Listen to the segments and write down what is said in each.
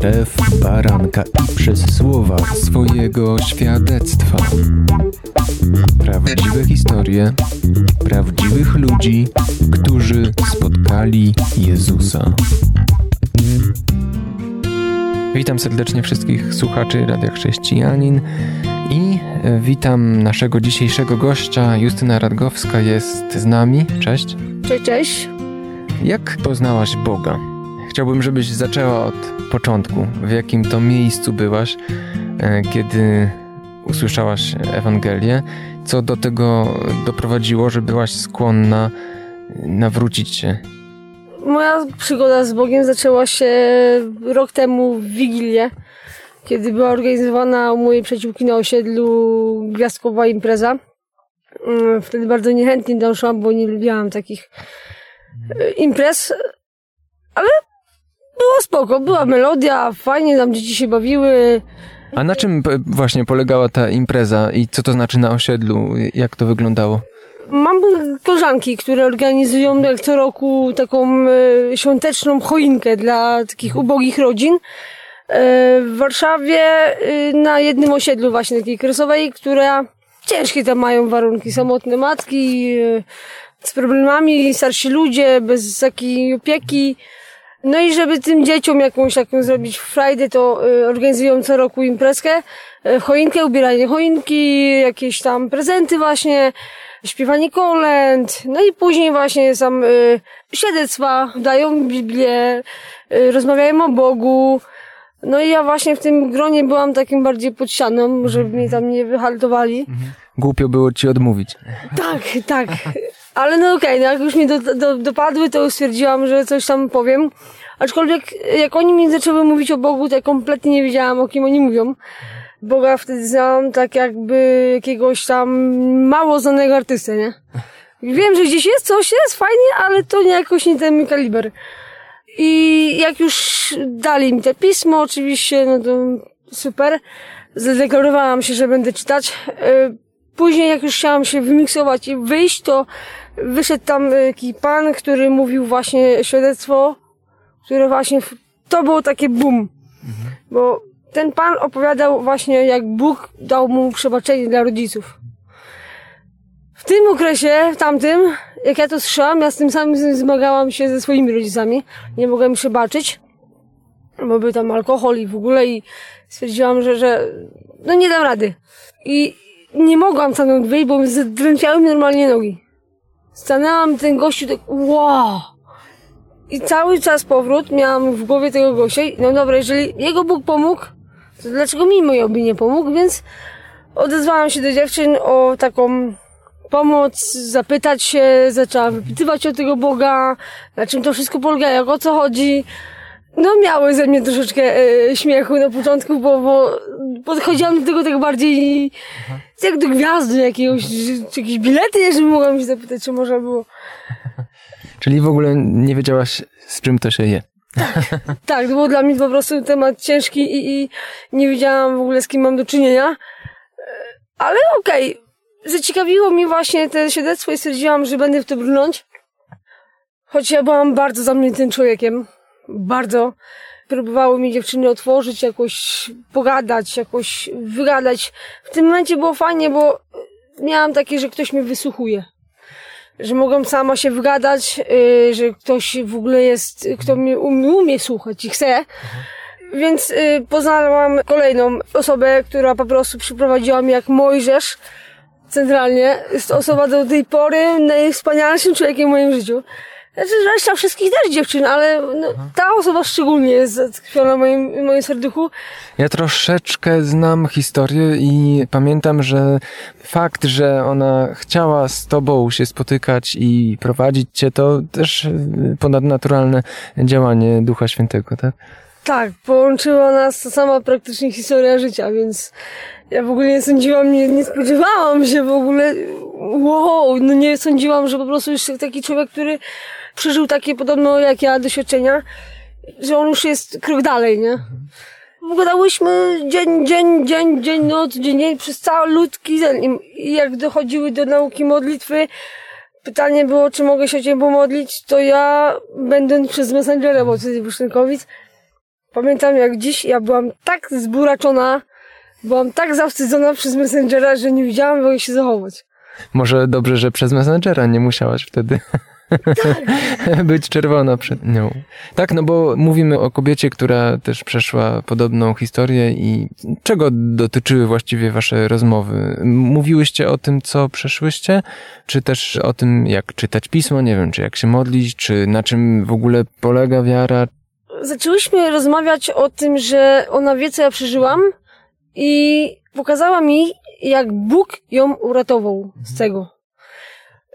krew baranka i przez słowa swojego świadectwa. Prawdziwe historie prawdziwych ludzi, którzy spotkali Jezusa. Witam serdecznie wszystkich słuchaczy Radia Chrześcijanin i witam naszego dzisiejszego gościa. Justyna Radgowska jest z nami. Cześć. Cześć, cześć. Jak poznałaś Boga? Chciałbym, żebyś zaczęła od początku. W jakim to miejscu byłaś, e, kiedy usłyszałaś Ewangelię? Co do tego doprowadziło, że byłaś skłonna nawrócić się? Moja przygoda z Bogiem zaczęła się rok temu w Wigilię, kiedy była organizowana u mojej przyjaciółki na osiedlu gwiazdkowa impreza. Mm, wtedy bardzo niechętnie doszłam, bo nie lubiłam takich e, imprez, ale było spoko, była melodia, fajnie, tam dzieci się bawiły. A na czym właśnie polegała ta impreza i co to znaczy na osiedlu? Jak to wyglądało? Mam koleżanki, które organizują jak co roku taką e, świąteczną choinkę dla takich ubogich rodzin. E, w Warszawie e, na jednym osiedlu właśnie takiej kresowej, która ciężkie tam mają warunki. Samotne matki e, z problemami, starsi ludzie bez takiej opieki. No i żeby tym dzieciom jakąś taką zrobić frajdę, to y, organizują co roku imprezkę, y, choinkę, ubieranie choinki, jakieś tam prezenty właśnie, śpiewanie kolęd, no i później właśnie sam y, świadectwa, dają Biblię, y, rozmawiają o Bogu, no i ja właśnie w tym gronie byłam takim bardziej pod ścianą, żeby mnie tam nie wyhaltowali. Głupio było ci odmówić. Tak, tak. Ale no okej, okay, no jak już mi do, do, dopadły, to stwierdziłam, że coś tam powiem. Aczkolwiek jak oni mi zaczęły mówić o Bogu, to ja kompletnie nie wiedziałam, o kim oni mówią. Boga wtedy znałam tak jakby jakiegoś tam mało znanego artystę, nie? Wiem, że gdzieś jest coś, jest fajnie, ale to nie jakoś nie ten kaliber. I jak już dali mi te pismo, oczywiście, no to super. Zadeklarowałam się, że będę czytać. E, później, jak już chciałam się wymiksować i wyjść, to wyszedł tam taki pan, który mówił właśnie świadectwo, które właśnie, to było takie boom. Bo ten pan opowiadał właśnie, jak Bóg dał mu przebaczenie dla rodziców. W tym okresie, w tamtym, jak ja to słyszałam, ja z tym samym zmagałam się ze swoimi rodzicami. Nie mogłem się baczyć, bo był tam alkohol i w ogóle i stwierdziłam, że, że no nie dam rady. I nie mogłam stanąć wyjść, bo mi zdrętwiały normalnie nogi. Stanęłam ten gościu tak, wow! I cały czas powrót miałam w głowie tego gościa. No dobra, jeżeli jego Bóg pomógł, to dlaczego mi mojoby nie pomógł? Więc odezwałam się do dziewczyn o taką pomoc, zapytać się, zaczęłam wypytywać o tego Boga, na czym to wszystko polega, jak o co chodzi. No miały ze mnie troszeczkę e, śmiechu na początku, bo, bo podchodziłam do tego tak bardziej Aha. jak do gwiazdy jakiegoś, czy jakieś bilety, jeżeli mogłam się zapytać, czy można było. Czyli w ogóle nie wiedziałaś, z czym to się je. Tak, tak, to był dla mnie po prostu temat ciężki i, i nie wiedziałam w ogóle z kim mam do czynienia. Ale okej, okay. zaciekawiło mnie właśnie te świadectwo i stwierdziłam, że będę w to brnąć. Choć ja byłam bardzo zamkniętym człowiekiem. Bardzo. Próbowały mi dziewczyny otworzyć, jakoś pogadać, jakoś wygadać. W tym momencie było fajnie, bo miałam takie, że ktoś mnie wysłuchuje że mogą sama się wygadać, yy, że ktoś w ogóle jest, kto mnie umie, umie słuchać i chce. Więc yy, poznałam kolejną osobę, która po prostu przyprowadziła mnie jak Mojżesz centralnie. Jest to osoba do tej pory najwspanialszym człowiekiem w moim życiu. Znaczy, reszta wszystkich też dziewczyn, ale no, ta osoba szczególnie jest zatkwiona w moim, w moim serduchu. Ja troszeczkę znam historię i pamiętam, że fakt, że ona chciała z tobą się spotykać i prowadzić cię, to też ponadnaturalne działanie Ducha Świętego, tak? Tak, połączyła nas ta sama praktycznie historia życia, więc ja w ogóle nie sądziłam, nie, nie spodziewałam się w ogóle, wow, no nie sądziłam, że po prostu jest taki człowiek, który przeżył takie podobno jak ja doświadczenia, że on już jest krok dalej, nie? Gadałyśmy dzień, dzień, dzień, dzień, noc, dzień, dzień, przez cały ludzki dzień. I jak dochodziły do nauki modlitwy, pytanie było, czy mogę się o Ciebie pomodlić, to ja, będąc przez Messengera, bo ten COVID, Pamiętam jak dziś ja byłam tak zburaczona, byłam tak zawstydzona przez Messengera, że nie wiedziałam jak się zachować. Może dobrze, że przez Messengera nie musiałaś wtedy tak. być czerwona przed nią. Tak, no bo mówimy o kobiecie, która też przeszła podobną historię i czego dotyczyły właściwie wasze rozmowy? Mówiłyście o tym, co przeszłyście, czy też o tym, jak czytać pismo, nie wiem, czy jak się modlić, czy na czym w ogóle polega wiara? Zaczęłyśmy rozmawiać o tym, że ona wie, co ja przeżyłam i pokazała mi, jak Bóg ją uratował z tego.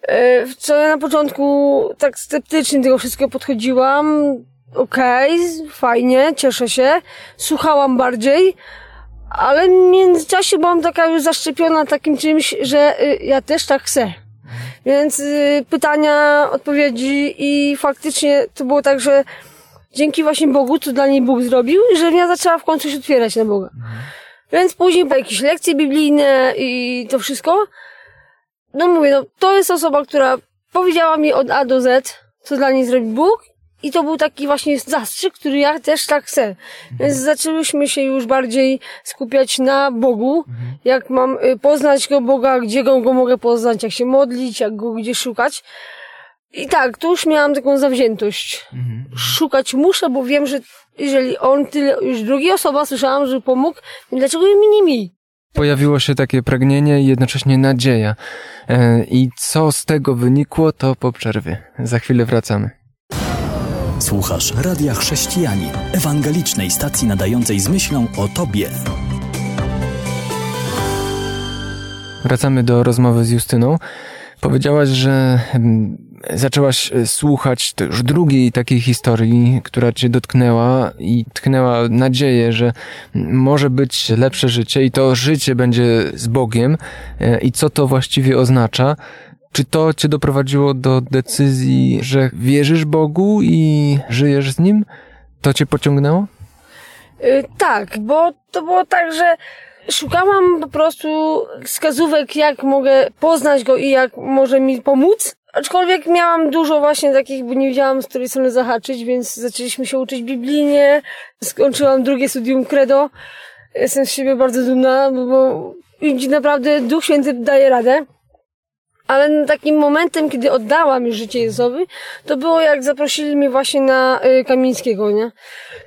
E, co ja na początku tak sceptycznie do tego wszystkiego podchodziłam. Okej, okay, fajnie, cieszę się. Słuchałam bardziej, ale w międzyczasie byłam taka już zaszczepiona takim czymś, że y, ja też tak chcę. Więc y, pytania, odpowiedzi i faktycznie to było tak, że dzięki właśnie Bogu, co dla niej Bóg zrobił, że ja zaczęła w końcu się otwierać na Boga. Więc później po jakieś lekcje biblijne i to wszystko, no mówię, no, to jest osoba, która powiedziała mi od A do Z, co dla niej zrobi Bóg i to był taki właśnie zastrzyk, który ja też tak chcę. Więc zaczęłyśmy się już bardziej skupiać na Bogu, jak mam y, poznać go Boga, gdzie go, go mogę poznać, jak się modlić, jak go gdzie szukać. I tak, tu już miałam taką zawziętość. Szukać muszę, bo wiem, że jeżeli on tyle, już drugi osoba słyszałam, że pomógł, dlaczego mi nie mi? Pojawiło się takie pragnienie i jednocześnie nadzieja. E, I co z tego wynikło, to po przerwie. Za chwilę wracamy. Słuchasz Radia Chrześcijani, ewangelicznej stacji nadającej z myślą o Tobie. Wracamy do rozmowy z Justyną. Powiedziałaś, że mm, zaczęłaś e, słuchać już drugiej takiej historii, która cię dotknęła i tknęła nadzieję, że może być lepsze życie i to życie będzie z Bogiem e, i co to właściwie oznacza. Czy to cię doprowadziło do decyzji, że wierzysz Bogu i żyjesz z Nim? To cię pociągnęło? Yy, tak, bo to było tak, że szukałam po prostu wskazówek, jak mogę poznać Go i jak może mi pomóc. Aczkolwiek miałam dużo właśnie takich, bo nie wiedziałam z której strony zahaczyć, więc zaczęliśmy się uczyć biblijnie. Skończyłam drugie studium credo. Jestem z siebie bardzo dumna, bo naprawdę Duch Święty daje radę. Ale takim momentem, kiedy oddałam już życie Jezusowi, to było jak zaprosili mnie właśnie na y, Kamińskiego, nie?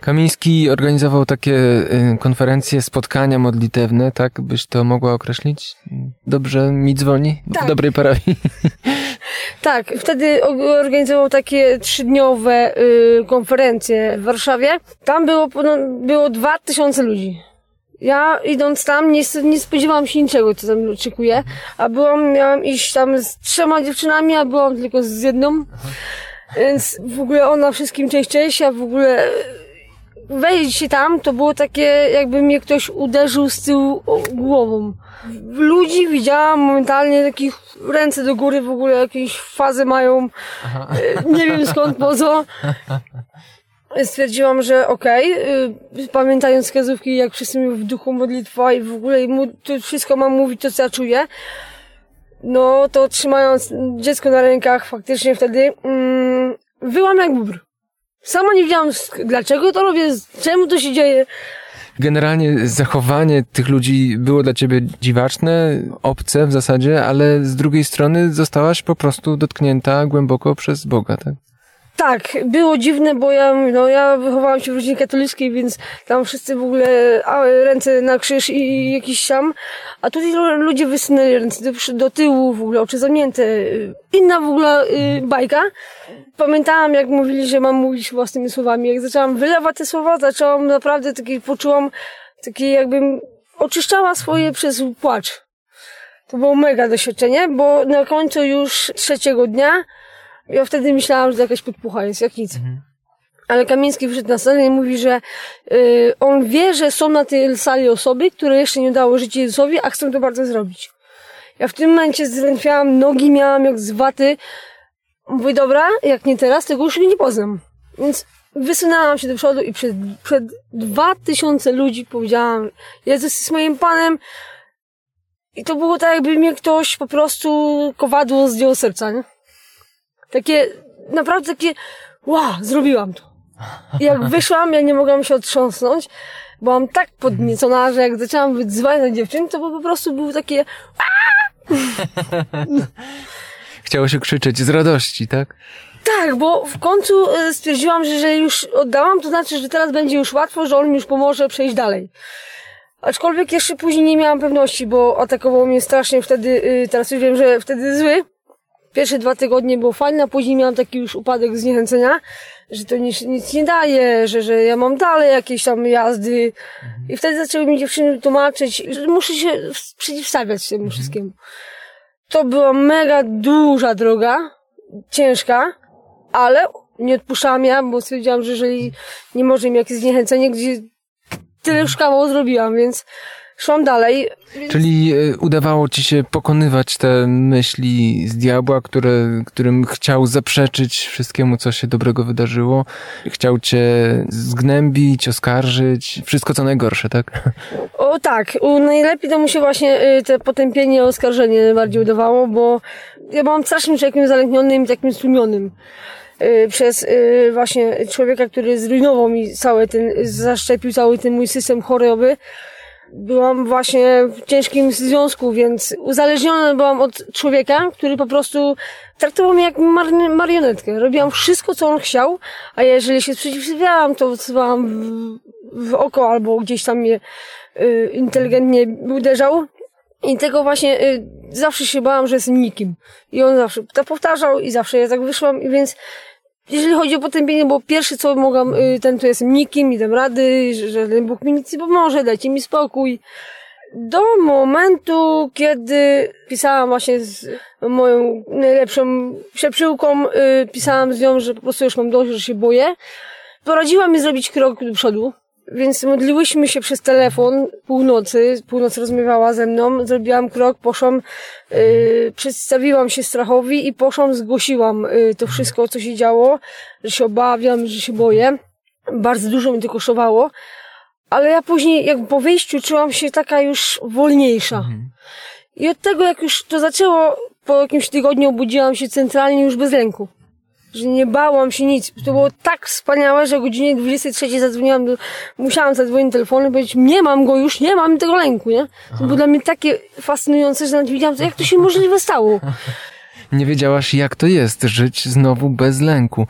Kamiński organizował takie y, konferencje, spotkania modlitewne, tak byś to mogła określić? Dobrze mi dzwoni? Tak. W dobrej parafii. Tak, wtedy organizował takie trzydniowe y, konferencje w Warszawie. Tam było, no, było dwa tysiące ludzi. Ja idąc tam nie, nie spodziewałam się niczego, co tam oczekuję, a byłam, miałam iść tam z trzema dziewczynami, a byłam tylko z jedną. Więc w ogóle ona wszystkim cześć, cześć, a w ogóle wejść się tam, to było takie, jakby mnie ktoś uderzył z tyłu głową. Ludzi widziałam momentalnie takich ręce do góry, w ogóle jakieś fazy mają, Aha. E, nie wiem skąd, po co. Stwierdziłam, że okej, okay, pamiętając wskazówki, jak wszyscy mi w duchu modlitwa i w ogóle mu, to wszystko mam mówić to, co ja czuję, no to trzymając dziecko na rękach, faktycznie wtedy mm, wyłam jak bubr. Sama nie wiedziałam, dlaczego to robię, czemu to się dzieje. Generalnie zachowanie tych ludzi było dla ciebie dziwaczne, obce w zasadzie, ale z drugiej strony zostałaś po prostu dotknięta głęboko przez Boga, tak? Tak, było dziwne, bo ja, no, ja wychowałam się w rodzinie katolickiej, więc tam wszyscy w ogóle a, ręce na krzyż i jakiś tam, a tutaj ludzie wysunęli ręce do, do tyłu, w ogóle oczy zamknięte. Inna w ogóle y, bajka. Pamiętałam, jak mówili, że mam mówić własnymi słowami. Jak zaczęłam wylewać te słowa, zaczęłam naprawdę takie, poczułam takie jakbym oczyszczała swoje przez płacz. To było mega doświadczenie, bo na końcu już trzeciego dnia ja wtedy myślałam, że to jakaś podpucha jest, jak nic. Mhm. Ale Kamiński wyszedł na scenę i mówi, że y, on wie, że są na tej sali osoby, które jeszcze nie dało życie Jezusowi, a chcą to bardzo zrobić. Ja w tym momencie zwętwiałam, nogi miałam jak z waty. Mówię, dobra, jak nie teraz, tego już nie poznam. Więc wysunęłam się do przodu i przed, przed dwa tysiące ludzi powiedziałam, Jezus jest moim Panem. I to było tak, jakby mnie ktoś po prostu kowadło zdjął serca, nie? Takie, naprawdę takie, wow, zrobiłam to. Jak wyszłam, ja nie mogłam się otrząsnąć. Byłam tak podniecona, że jak zaczęłam wydzwać na dziewczyn, to po prostu były takie Chciało się krzyczeć z radości, tak? Tak, bo w końcu e, stwierdziłam, że jeżeli już oddałam, to znaczy, że teraz będzie już łatwo, że on mi już pomoże przejść dalej. Aczkolwiek jeszcze później nie miałam pewności, bo atakował mnie strasznie wtedy, y, teraz już wiem, że wtedy zły. Pierwsze dwa tygodnie było fajne, a później miałam taki już upadek zniechęcenia, że to nic, nic nie daje, że, że ja mam dalej jakieś tam jazdy. I wtedy zaczęły mi dziewczyny tłumaczyć, że muszę się przeciwstawiać temu wszystkiemu. To była mega duża droga, ciężka, ale nie odpuszczałam ja, bo stwierdziłam, że jeżeli nie może mi jakieś zniechęcenie, gdzie tyle już kawał zrobiłam, więc szłam dalej. Więc... Czyli e, udawało ci się pokonywać te myśli z diabła, które, którym chciał zaprzeczyć wszystkiemu, co się dobrego wydarzyło. Chciał cię zgnębić, oskarżyć, wszystko co najgorsze, tak? O tak, najlepiej to mu się właśnie y, te potępienie, oskarżenie bardziej udawało, bo ja byłam strasznym człowiekiem zalęknionym i takim stłumionym y, przez y, właśnie człowieka, który zrujnował mi cały ten, zaszczepił cały ten mój system choroby. Byłam właśnie w ciężkim związku, więc uzależniona byłam od człowieka, który po prostu traktował mnie jak mar marionetkę. Robiłam wszystko, co on chciał, a jeżeli się sprzeciwiałam, to wstawałam w, w oko albo gdzieś tam mnie y, inteligentnie uderzał. I tego właśnie y, zawsze się bałam, że jestem nikim. I on zawsze to powtarzał i zawsze ja tak wyszłam, i więc jeżeli chodzi o potępienie, bo pierwsze co mogłam, y, ten to jestem nikim, nie dam rady, że, ten Bóg mi nic nie pomoże, dajcie mi spokój. Do momentu, kiedy pisałam właśnie z moją najlepszą przyjaciółką, y, pisałam z nią, że po prostu już mam dość, że się boję. Poradziła mi zrobić krok do przodu. Więc modliłyśmy się przez telefon północy, północ rozmawiała ze mną, zrobiłam krok, poszłam, yy, przedstawiłam się strachowi i poszłam, zgłosiłam yy, to wszystko, co się działo, że się obawiam, że się boję. Bardzo dużo mi to kosztowało, ale ja później, jak po wyjściu, czułam się taka już wolniejsza. Mhm. I od tego, jak już to zaczęło, po jakimś tygodniu obudziłam się centralnie już bez lęku że nie bałam się nic. To było tak wspaniałe, że o godzinie 23 zadzwoniłam, do, musiałam zadzwonić telefonem i powiedzieć, nie mam go już, nie mam tego lęku, nie? To było dla mnie takie fascynujące, że nawet widziałam, jak to się możliwe stało. Nie wiedziałaś, jak to jest żyć znowu bez lęku.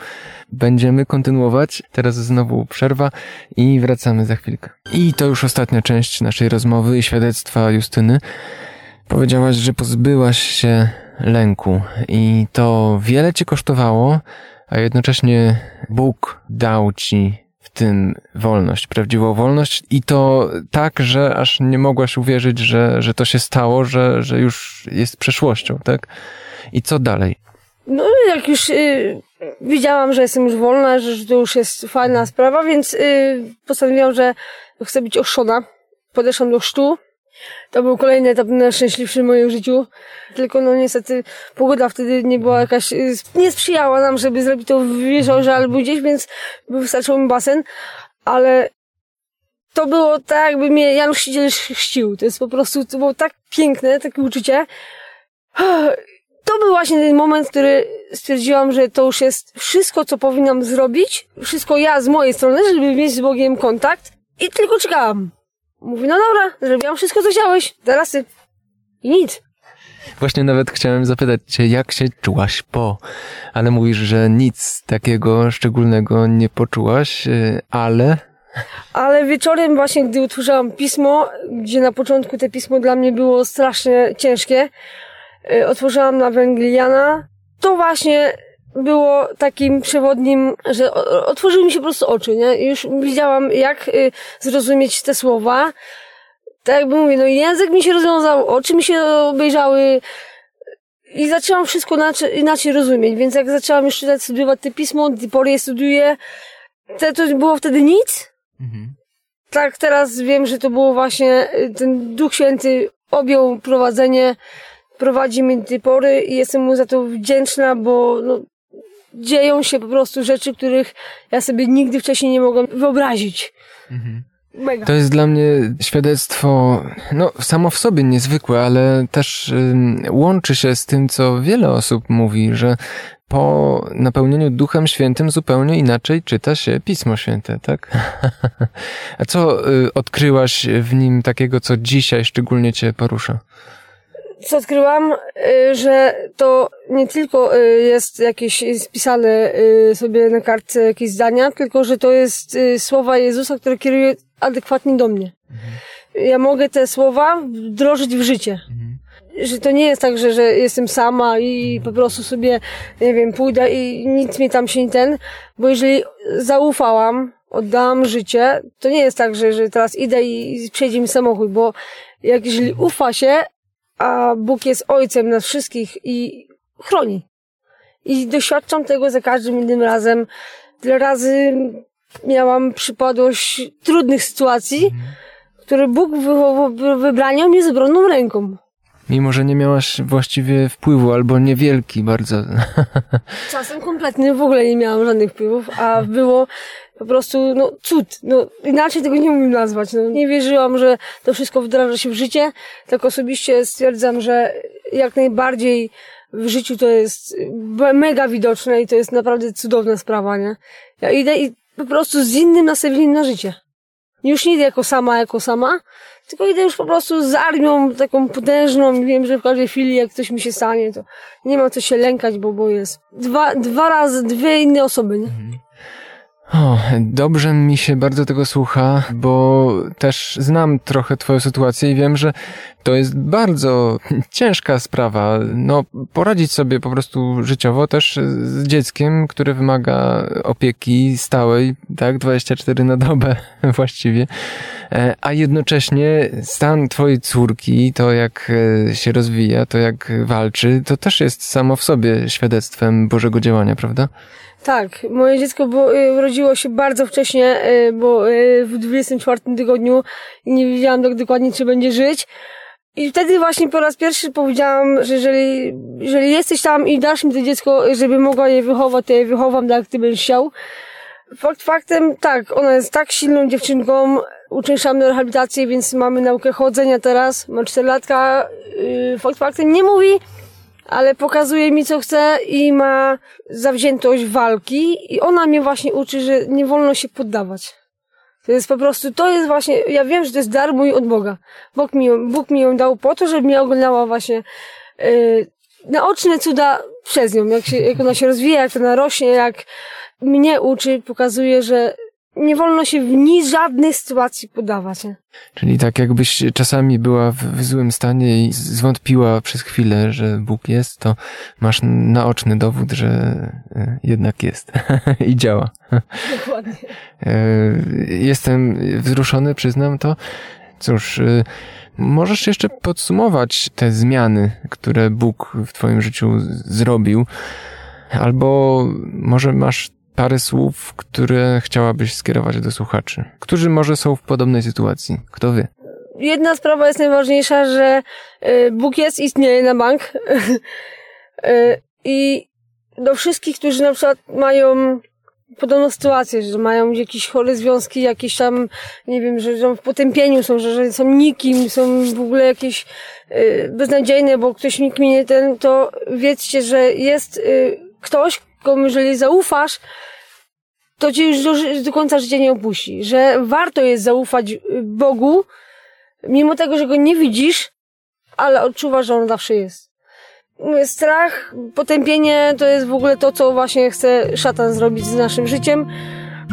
Będziemy kontynuować. Teraz znowu przerwa i wracamy za chwilkę. I to już ostatnia część naszej rozmowy i świadectwa Justyny. Powiedziałaś, że pozbyłaś się lęku i to wiele ci kosztowało, a jednocześnie Bóg dał ci w tym wolność, prawdziwą wolność i to tak, że aż nie mogłaś uwierzyć, że, że to się stało, że, że już jest przeszłością, tak? I co dalej? No, jak już y, widziałam, że jestem już wolna, że, to już jest fajna sprawa, więc y, postanowiłam, że chcę być oszczona. Podeszłam do chrztu to był kolejny etap najszczęśliwszy w moim życiu. Tylko no niestety pogoda wtedy nie była jakaś, y, nie sprzyjała nam, żeby zrobić to w jeziorze albo gdzieś, więc wystarczył mi basen. Ale to było tak, jakby mnie Jan Chrzciciel chrzcił. To jest po prostu, to było tak piękne, takie uczucie. To był właśnie ten moment, który stwierdziłam, że to już jest wszystko, co powinnam zrobić. Wszystko ja z mojej strony, żeby mieć z Bogiem kontakt. I tylko czekałam. Mówi, no dobra, zrobiłam wszystko, co chciałeś, teraz ty. I nic. Właśnie nawet chciałem zapytać cię, jak się czułaś po, ale mówisz, że nic takiego szczególnego nie poczułaś, y, ale... Ale wieczorem właśnie, gdy utworzyłam pismo, gdzie na początku te pismo dla mnie było strasznie ciężkie, y, otworzyłam na Węgliana, to właśnie było takim przewodnim, że otworzyły mi się po prostu oczy, nie? Już widziałam, jak y, zrozumieć te słowa. Tak jakby mówię, no język mi się rozwiązał, oczy mi się obejrzały i zaczęłam wszystko inaczej, inaczej rozumieć, więc jak zaczęłam już czytać, studiować te pismo, je studiuję, to, to było wtedy nic. Mhm. Tak, teraz wiem, że to było właśnie y, ten Duch Święty objął prowadzenie, prowadzi mnie do tej pory i jestem mu za to wdzięczna, bo no, dzieją się po prostu rzeczy, których ja sobie nigdy wcześniej nie mogłam wyobrazić. Mhm. Mega. To jest dla mnie świadectwo, no samo w sobie niezwykłe, ale też łączy się z tym, co wiele osób mówi, że po napełnieniu Duchem Świętym zupełnie inaczej czyta się Pismo Święte, tak? A co y, odkryłaś w nim takiego, co dzisiaj szczególnie cię porusza? Co odkryłam, y, że to nie tylko y, jest jakieś spisane y, sobie na kartce jakieś zdania, tylko że to jest słowa Jezusa, które kieruje adekwatnie do mnie. Mhm. Ja mogę te słowa wdrożyć w życie. Mhm. Że to nie jest tak, że, że jestem sama i po prostu sobie, nie wiem, pójdę i nic mi tam się nie ten, bo jeżeli zaufałam, oddałam życie, to nie jest tak, że, że teraz idę i przejdzie mi samochód, bo jak jeżeli ufa się, a Bóg jest ojcem nas wszystkich i chroni. I doświadczam tego za każdym innym razem. Tyle razy miałam przypadłość trudnych sytuacji, mhm. które Bóg wybraniał mnie z obronną ręką. Mimo, że nie miałaś właściwie wpływu, albo niewielki bardzo. Czasem kompletnie w ogóle nie miałam żadnych wpływów, a było po prostu, no, cud. No, inaczej tego nie umiem nazwać. No, nie wierzyłam, że to wszystko wdraża się w życie, tak osobiście stwierdzam, że jak najbardziej w życiu to jest mega widoczne i to jest naprawdę cudowna sprawa, nie? Ja idę i po prostu z innym nastawieniem na życie. Już nie idę jako sama, jako sama, tylko idę już po prostu z armią taką potężną i wiem, że w każdej chwili jak coś mi się stanie, to nie ma co się lękać, bo, bo jest dwa, dwa razy, dwie inne osoby, nie? O, dobrze mi się bardzo tego słucha, bo też znam trochę Twoją sytuację i wiem, że to jest bardzo ciężka sprawa. No, poradzić sobie po prostu życiowo też z dzieckiem, które wymaga opieki stałej, tak, 24 na dobę właściwie, e, a jednocześnie stan Twojej córki, to jak e, się rozwija, to jak walczy, to też jest samo w sobie świadectwem Bożego działania, prawda? Tak, moje dziecko y, urodziło się bardzo wcześnie, bo w 24 tygodniu nie wiedziałam tak dokładnie, czy będzie żyć. I wtedy właśnie po raz pierwszy powiedziałam, że jeżeli, jeżeli jesteś tam i dasz mi to dziecko, żeby mogła je wychować, to je wychowam tak, jak ty będziesz chciał. Fakt faktem, tak, ona jest tak silną dziewczynką, uczęszczamy na rehabilitację, więc mamy naukę chodzenia teraz, ma 4 latka. Fakt faktem nie mówi, ale pokazuje mi, co chce i ma zawziętość walki i ona mnie właśnie uczy, że nie wolno się poddawać. To jest po prostu, to jest właśnie, ja wiem, że to jest dar mój od Boga. Bóg mi, Bóg mi ją dał po to, żeby mnie oglądała właśnie yy, naoczne cuda przez nią, jak, się, jak ona się rozwija, jak ona rośnie, jak mnie uczy, pokazuje, że nie wolno się w nic żadnej sytuacji podawać. Nie? Czyli tak jakbyś czasami była w, w, złym stanie i zwątpiła przez chwilę, że Bóg jest, to masz naoczny dowód, że e, jednak jest i działa. Dokładnie. E, jestem wzruszony, przyznam to. Cóż, e, możesz jeszcze podsumować te zmiany, które Bóg w twoim życiu zrobił? Albo może masz parę słów, które chciałabyś skierować do słuchaczy, którzy może są w podobnej sytuacji. Kto wie? Jedna sprawa jest najważniejsza, że y, Bóg jest, istnieje na bank. Y, I do wszystkich, którzy na przykład mają podobną sytuację, że mają jakieś chore związki, jakieś tam, nie wiem, że są w potępieniu są, że, że są nikim, są w ogóle jakieś y, beznadziejne, bo ktoś nikt nie ten, to wiedzcie, że jest ktoś, komu jeżeli zaufasz, to cię już do, do końca życia nie opuści. Że warto jest zaufać y, Bogu, mimo tego, że go nie widzisz, ale odczuwasz, że on zawsze jest. Strach, potępienie to jest w ogóle to, co właśnie chce szatan zrobić z naszym życiem.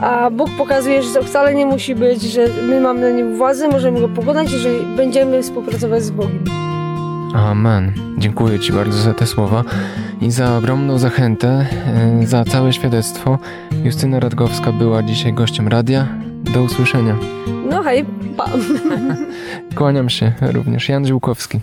A Bóg pokazuje, że to wcale nie musi być, że my mamy na nim władzę, możemy go pokonać, jeżeli będziemy współpracować z Bogiem. Amen. Dziękuję Ci bardzo za te słowa i za ogromną zachętę, e, za całe świadectwo. Justyna Radgowska była dzisiaj gościem radia. Do usłyszenia. No hej, pa. Kłaniam się również. Jan Żyłkowski.